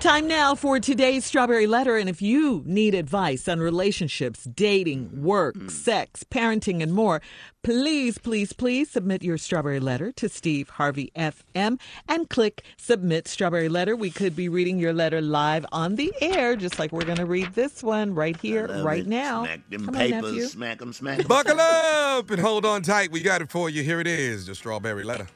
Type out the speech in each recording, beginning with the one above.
Time now for today's Strawberry Letter. And if you need advice on relationships, dating, work, Hmm. sex, parenting, and more, please, please, please submit your Strawberry Letter to Steve Harvey FM and click Submit Strawberry Letter. We could be reading your letter live on the air, just like we're going to read this one right here, right it. now. Smack them Come on, nephew. papers, smack them, smack them. Buckle up and hold on tight. We got it for you. Here it is, the strawberry letter.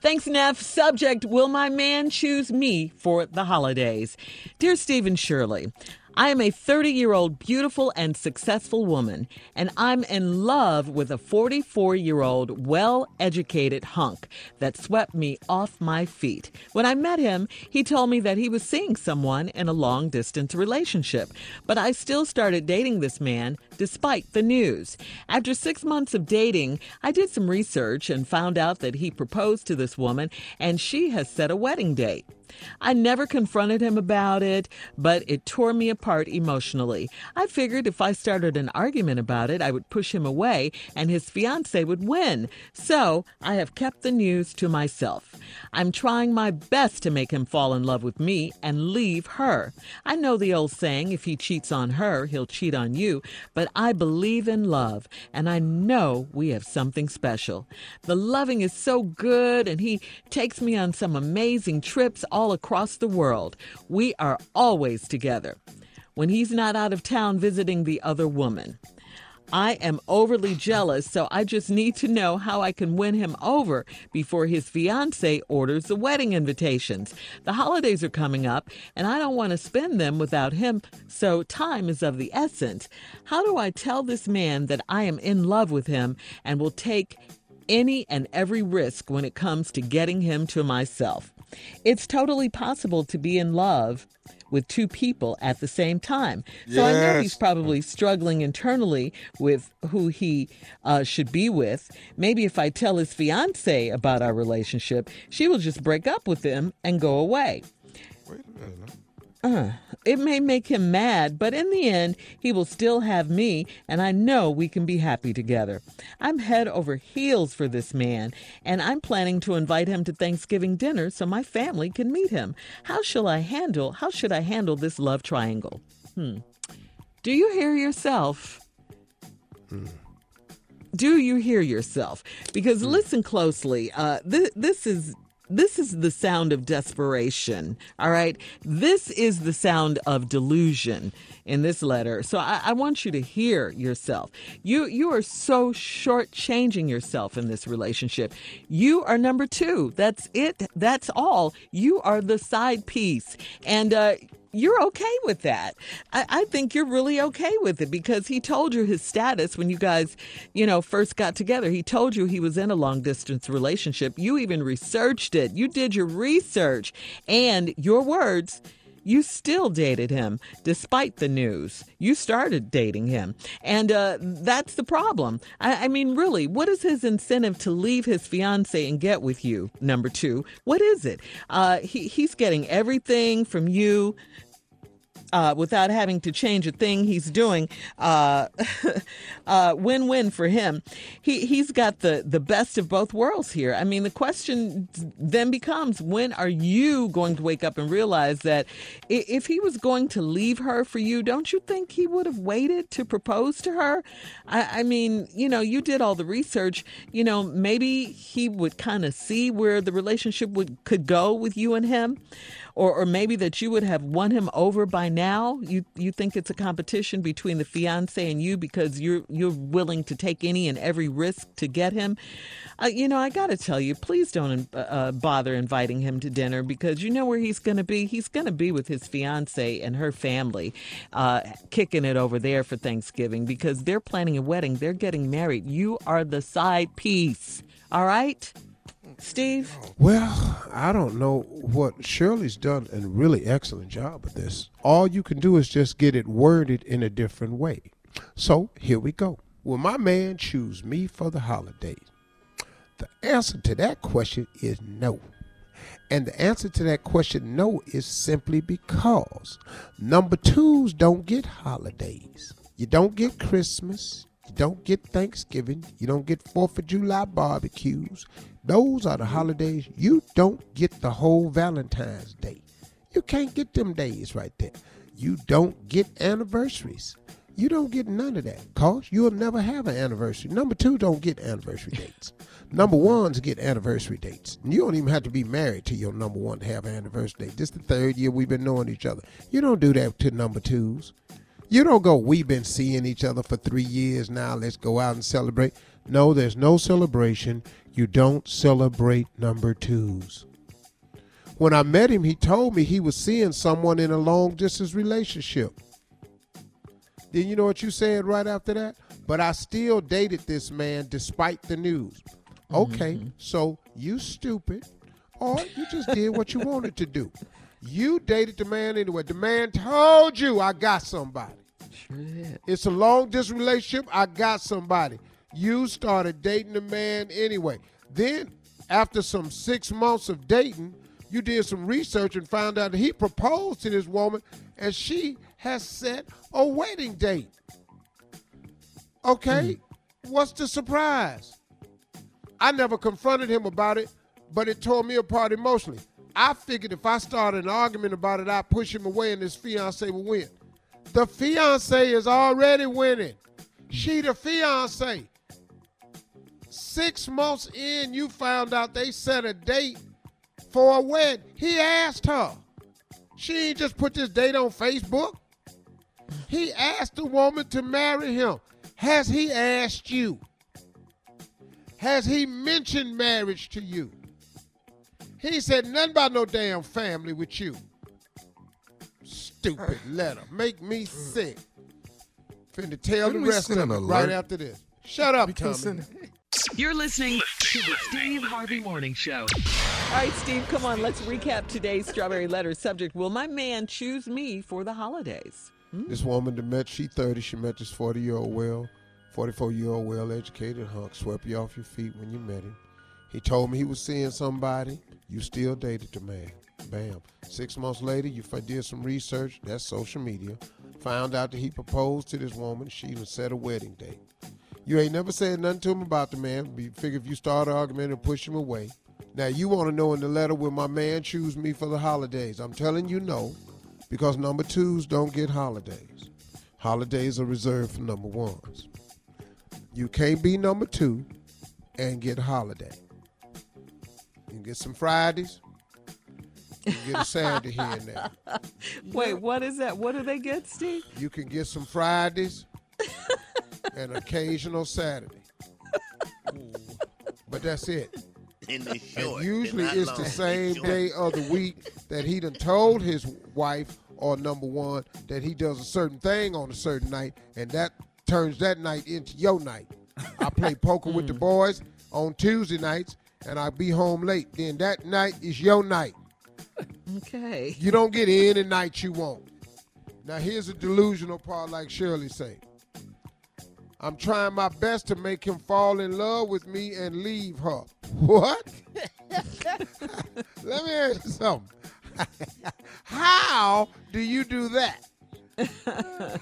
Thanks, Neff. Subject Will my man choose me for the holidays? Dear Steve and Shirley, I am a 30 year old beautiful and successful woman, and I'm in love with a 44 year old well educated hunk that swept me off my feet. When I met him, he told me that he was seeing someone in a long distance relationship, but I still started dating this man despite the news. After six months of dating, I did some research and found out that he proposed to this woman and she has set a wedding date. I never confronted him about it, but it tore me apart emotionally. I figured if I started an argument about it, I would push him away and his fiance would win. So I have kept the news to myself. I'm trying my best to make him fall in love with me and leave her. I know the old saying if he cheats on her, he'll cheat on you, but I believe in love and I know we have something special. The loving is so good and he takes me on some amazing trips all across the world. We are always together. When he's not out of town visiting the other woman. I am overly jealous, so I just need to know how I can win him over before his fiance orders the wedding invitations. The holidays are coming up, and I don't want to spend them without him, so time is of the essence. How do I tell this man that I am in love with him and will take any and every risk when it comes to getting him to myself? It's totally possible to be in love with two people at the same time. So I know he's probably struggling internally with who he uh, should be with. Maybe if I tell his fiance about our relationship, she will just break up with him and go away. Wait a minute. Uh, it may make him mad, but in the end, he will still have me, and I know we can be happy together. I'm head over heels for this man, and I'm planning to invite him to Thanksgiving dinner so my family can meet him. How shall I handle? How should I handle this love triangle? Hmm. Do you hear yourself? Do you hear yourself? Because listen closely. Uh, th- this is this is the sound of desperation. All right, this is the sound of delusion in this letter. So I, I want you to hear yourself. You you are so shortchanging yourself in this relationship. You are number two. That's it. That's all. You are the side piece, and. uh you're okay with that. I, I think you're really okay with it because he told you his status when you guys, you know, first got together. He told you he was in a long distance relationship. You even researched it. You did your research. And your words, you still dated him despite the news. You started dating him. And uh, that's the problem. I, I mean, really, what is his incentive to leave his fiance and get with you? Number two, what is it? Uh, he, he's getting everything from you uh, without having to change a thing he's doing. Uh, uh, win-win for him. He he's got the the best of both worlds here. I mean, the question then becomes: When are you going to wake up and realize that if he was going to leave her for you, don't you think he would have waited to propose to her? I, I mean, you know, you did all the research. You know, maybe he would kind of see where the relationship would could go with you and him or or maybe that you would have won him over by now. You you think it's a competition between the fiance and you because you're you're willing to take any and every risk to get him. Uh, you know, I got to tell you, please don't uh, uh, bother inviting him to dinner because you know where he's going to be. He's going to be with his fiance and her family, uh, kicking it over there for Thanksgiving because they're planning a wedding. They're getting married. You are the side piece. All right, Steve. Well, I don't know what Shirley's done a really excellent job of this. All you can do is just get it worded in a different way. So here we go. Will my man choose me for the holidays? The answer to that question is no. And the answer to that question, no, is simply because number twos don't get holidays. You don't get Christmas. You don't get Thanksgiving. You don't get Fourth of July barbecues. Those are the holidays. You don't get the whole Valentine's Day. You can't get them days right there. You don't get anniversaries. You don't get none of that. Cause you'll never have an anniversary. Number two, don't get anniversary dates. Number ones get anniversary dates. You don't even have to be married to your number one to have an anniversary date. This is the third year we've been knowing each other. You don't do that to number twos. You don't go, we've been seeing each other for three years now. Let's go out and celebrate. No, there's no celebration. You don't celebrate number twos. When I met him, he told me he was seeing someone in a long distance relationship. Then you know what you said right after that? But I still dated this man despite the news. Okay, mm-hmm. so you stupid, or you just did what you wanted to do. You dated the man anyway. The man told you I got somebody. Sure. It's a long distance relationship. I got somebody. You started dating the man anyway. Then, after some six months of dating, you did some research and found out that he proposed to this woman and she has set a wedding date. Okay, mm. what's the surprise? I never confronted him about it, but it tore me apart emotionally. I figured if I started an argument about it, I'd push him away and his fiance would win. The fiance is already winning. She the fiance. Six months in, you found out they set a date for a wedding. He asked her. She ain't just put this date on Facebook. He asked the woman to marry him. Has he asked you? Has he mentioned marriage to you? He said nothing about no damn family with you. Stupid letter. Make me sick. Finna tell Couldn't the rest of it right after this. Shut up, Tommy. You're listening to the Steve Harvey Morning Show. All right, Steve, come on. Let's recap today's Strawberry Letter subject. Will my man choose me for the holidays? Hmm? This woman that met, she 30, she met this 40 year old well 44 year old well educated hunk swept you off your feet when you met him. He told me he was seeing somebody. You still dated the man. Bam. Six months later, you did some research. That's social media. Found out that he proposed to this woman. She even set a wedding date. You ain't never said nothing to him about the man. You figure if you start an argument and push him away. Now you want to know in the letter will my man choose me for the holidays? I'm telling you no, because number twos don't get holidays. Holidays are reserved for number ones. You can't be number two and get a holiday. You can get some Fridays. You get a Saturday here and there. Wait, what is that? What do they get, Steve? You can get some Fridays and occasional Saturday. But that's it. In the short, and usually it's long. the same day of the week that he done told his wife or number one that he does a certain thing on a certain night, and that turns that night into your night. I play poker with the hmm. boys on Tuesday nights, and I be home late. Then that night is your night. Okay. You don't get any night you want. Now here's a delusional part, like Shirley say. I'm trying my best to make him fall in love with me and leave her. What? Let me ask you something. How do you do that?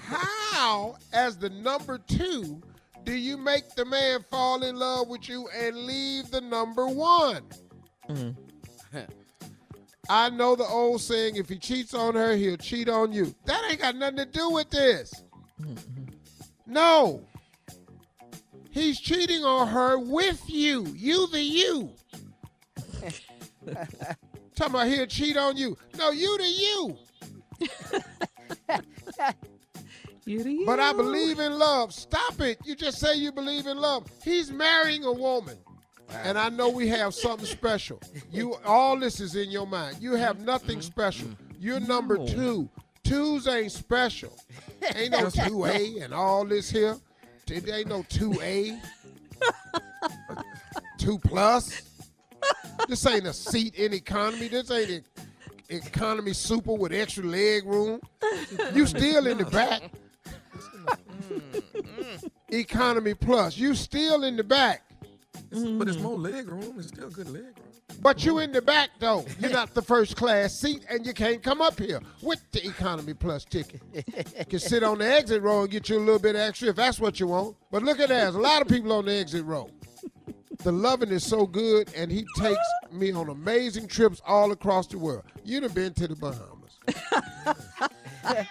How, as the number two, do you make the man fall in love with you and leave the number one? Mm-hmm. I know the old saying, if he cheats on her, he'll cheat on you. That ain't got nothing to do with this. No. He's cheating on her with you. You the you. Talking about he'll cheat on you. No, you the you. you the you. But I believe in love. Stop it. You just say you believe in love. He's marrying a woman. And I know we have something special. You all this is in your mind. You have nothing special. You're number two. Twos ain't special. Ain't no two A and all this here. It ain't no two A. two plus. This ain't a seat in economy. This ain't economy super with extra leg room. You still in the back. economy plus. You still in the back. Mm-hmm. But it's more leg room. It's still good leg room. But you in the back though. You're not the first class seat, and you can't come up here with the economy plus ticket. You can sit on the exit row and get you a little bit extra if that's what you want. But look at that. There's a lot of people on the exit row. The loving is so good, and he takes me on amazing trips all across the world. You'd have been to the Bahamas.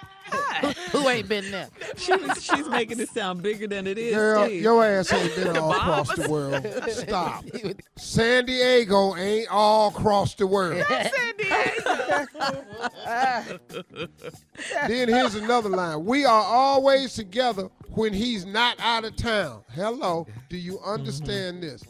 Who ain't been there? She was, she's making it sound bigger than it is. Girl, Steve. your ass ain't been all across the world. Stop. San Diego ain't all across the world. then here's another line. We are always together when he's not out of town. Hello. Do you mm-hmm. understand this?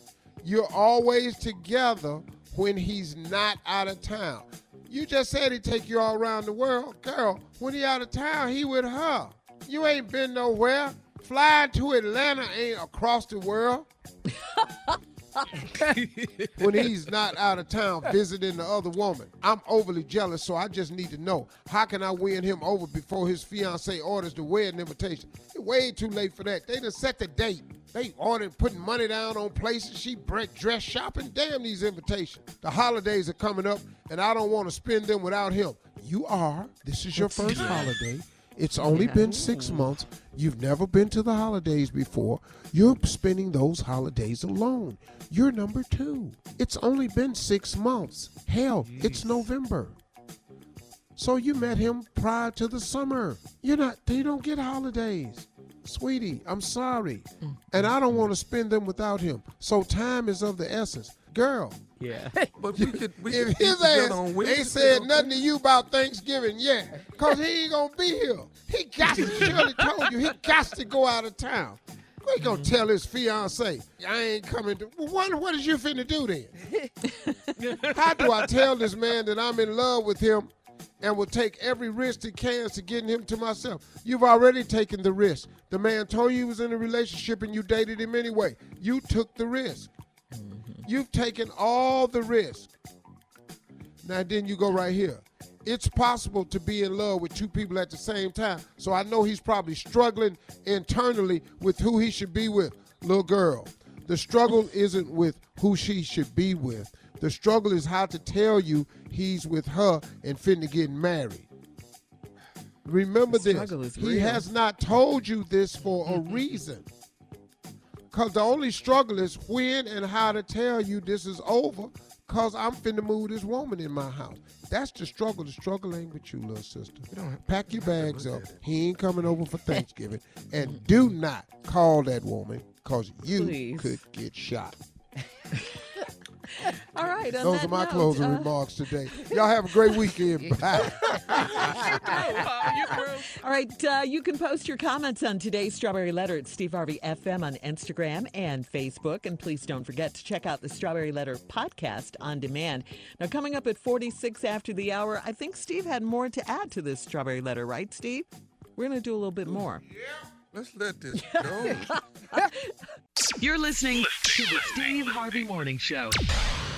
You're always together when he's not out of town. You just said he'd take you all around the world. Girl, when he out of town, he with her. You ain't been nowhere. Flying to Atlanta ain't across the world. when he's not out of town visiting the other woman. I'm overly jealous, so I just need to know how can I win him over before his fiance orders the wedding invitation? It's way too late for that. They done set the date. They ordered putting money down on places. She break dress shopping. Damn these invitations. The holidays are coming up, and I don't want to spend them without him. You are. This is your first holiday. It's only been six months. You've never been to the holidays before. You're spending those holidays alone. You're number two. It's only been six months. Hell, it's November. So you met him prior to the summer. You're not, they don't get holidays. Sweetie, I'm sorry. Mm. And I don't want to spend them without him. So time is of the essence. Girl, Yeah. But we could, we if could his get ass on ain't said okay? nothing to you about Thanksgiving yet, cause he ain't gonna be here. He got to Shirley told you he got to go out of town. He Mm-hmm. gonna tell his fiance, I ain't coming to well, one, what is you finna do then? How do I tell this man that I'm in love with him and will take every risk he can to getting him to myself? You've already taken the risk. The man told you he was in a relationship and you dated him anyway. You took the risk. You've taken all the risk. Now then you go right here. It's possible to be in love with two people at the same time. So I know he's probably struggling internally with who he should be with. Little girl. The struggle isn't with who she should be with. The struggle is how to tell you he's with her and finna get married. Remember this. He real. has not told you this for a reason. Cause the only struggle is when and how to tell you this is over. Cause I'm finna move this woman in my house. That's the struggle. The struggle ain't with you, little sister. Pack your bags up. He ain't coming over for Thanksgiving. and do not call that woman, cause you Please. could get shot. All right. On Those that are my note, closing uh, remarks today. Y'all have a great weekend. Bye. All right, uh, you can post your comments on today's Strawberry Letter at Steve Harvey FM on Instagram and Facebook. And please don't forget to check out the Strawberry Letter podcast on demand. Now, coming up at 46 after the hour, I think Steve had more to add to this Strawberry Letter, right, Steve? We're going to do a little bit more. Let's let this go. You're listening to the Steve Harvey Morning Show.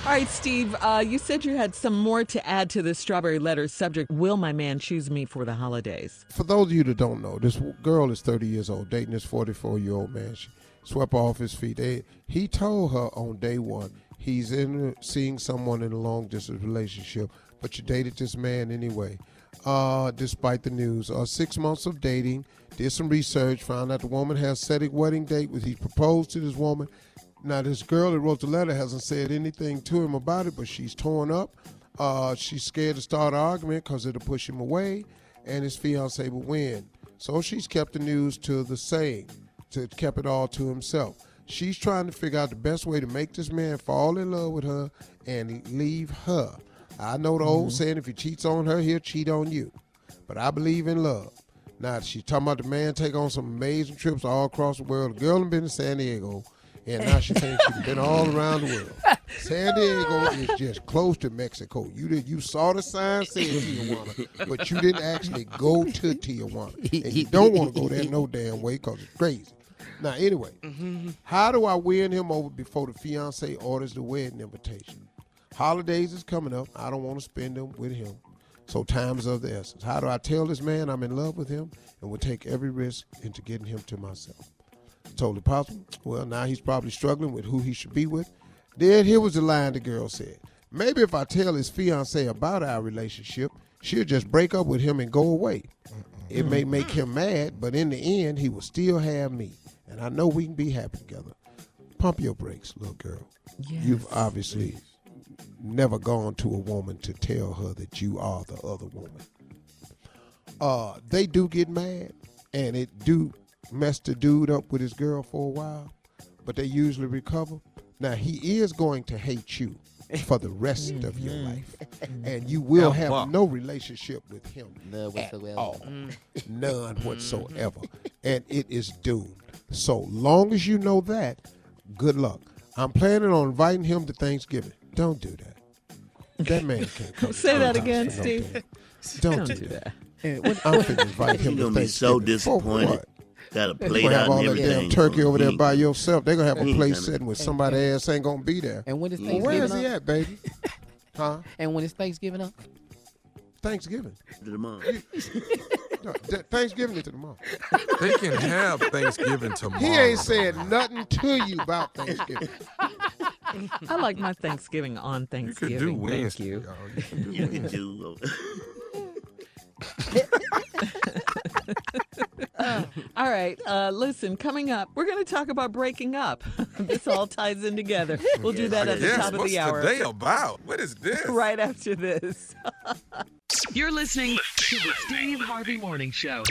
All right, Steve, uh, you said you had some more to add to the Strawberry Letter subject. Will my man choose me for the holidays? For those of you that don't know, this girl is 30 years old, dating this 44 year old man. She swept off his feet. They, he told her on day one he's in seeing someone in a long distance relationship, but you dated this man anyway. Uh, despite the news, uh, six months of dating, did some research, found out the woman has set a wedding date. He proposed to this woman? Now this girl that wrote the letter hasn't said anything to him about it, but she's torn up. Uh, she's scared to start an argument because it'll push him away, and his fiance will win. So she's kept the news to the same, to kept it all to himself. She's trying to figure out the best way to make this man fall in love with her and leave her. I know the old mm-hmm. saying, if he cheats on her, he'll cheat on you. But I believe in love. Now she's talking about the man take on some amazing trips all across the world. The girl been to San Diego, and now she thinks she's been all around the world. San Diego is just close to Mexico. You did you saw the sign saying Tijuana, but you didn't actually go to Tijuana, and you don't want to go there no damn way because it's crazy. Now anyway, mm-hmm. how do I win him over before the fiance orders the wedding invitation? Holidays is coming up. I don't want to spend them with him. So time is of the essence. How do I tell this man I'm in love with him and will take every risk into getting him to myself? Totally possible. Well, now he's probably struggling with who he should be with. Then here was the line the girl said. Maybe if I tell his fiance about our relationship, she'll just break up with him and go away. It may make him mad, but in the end, he will still have me. And I know we can be happy together. pump your brakes, little girl. Yes. You've obviously never gone to a woman to tell her that you are the other woman. Uh, they do get mad, and it do mess the dude up with his girl for a while, but they usually recover. Now he is going to hate you for the rest of your mm-hmm. life, mm-hmm. and you will Hell, wow. have no relationship with him None at whatsoever. all, mm. none mm-hmm. whatsoever, and it is doomed. So long as you know that, good luck. I'm planning on inviting him to Thanksgiving. Don't do that. That man can't come. Say that my house again, for no Steve. damn- Don't, Don't do do that. that. I'm finna invite him You're to gonna be so Thanksgiving. For disappointed. what? Got a You plate gonna out have all and that everything. damn turkey over there by yourself. They're gonna have a place gonna- sitting where somebody else ain't gonna be there. And when it's Well, Thanksgiving where is he up? at, baby? Huh? And when it's Thanksgiving up? Thanksgiving. to the mom. No, th- Thanksgiving is tomorrow. They can have Thanksgiving tomorrow. He ain't said nothing to you about Thanksgiving. I like my Thanksgiving on You could do Thanksgiving. Thank you. y'all. You could do You can Wednesday. do. All right. Uh, listen, coming up, we're going to talk about breaking up. this all ties in together. We'll do that at the Yes, top of the hour. What's today about? What is this? Right after this. You're listening to the Steve Harvey Morning Show.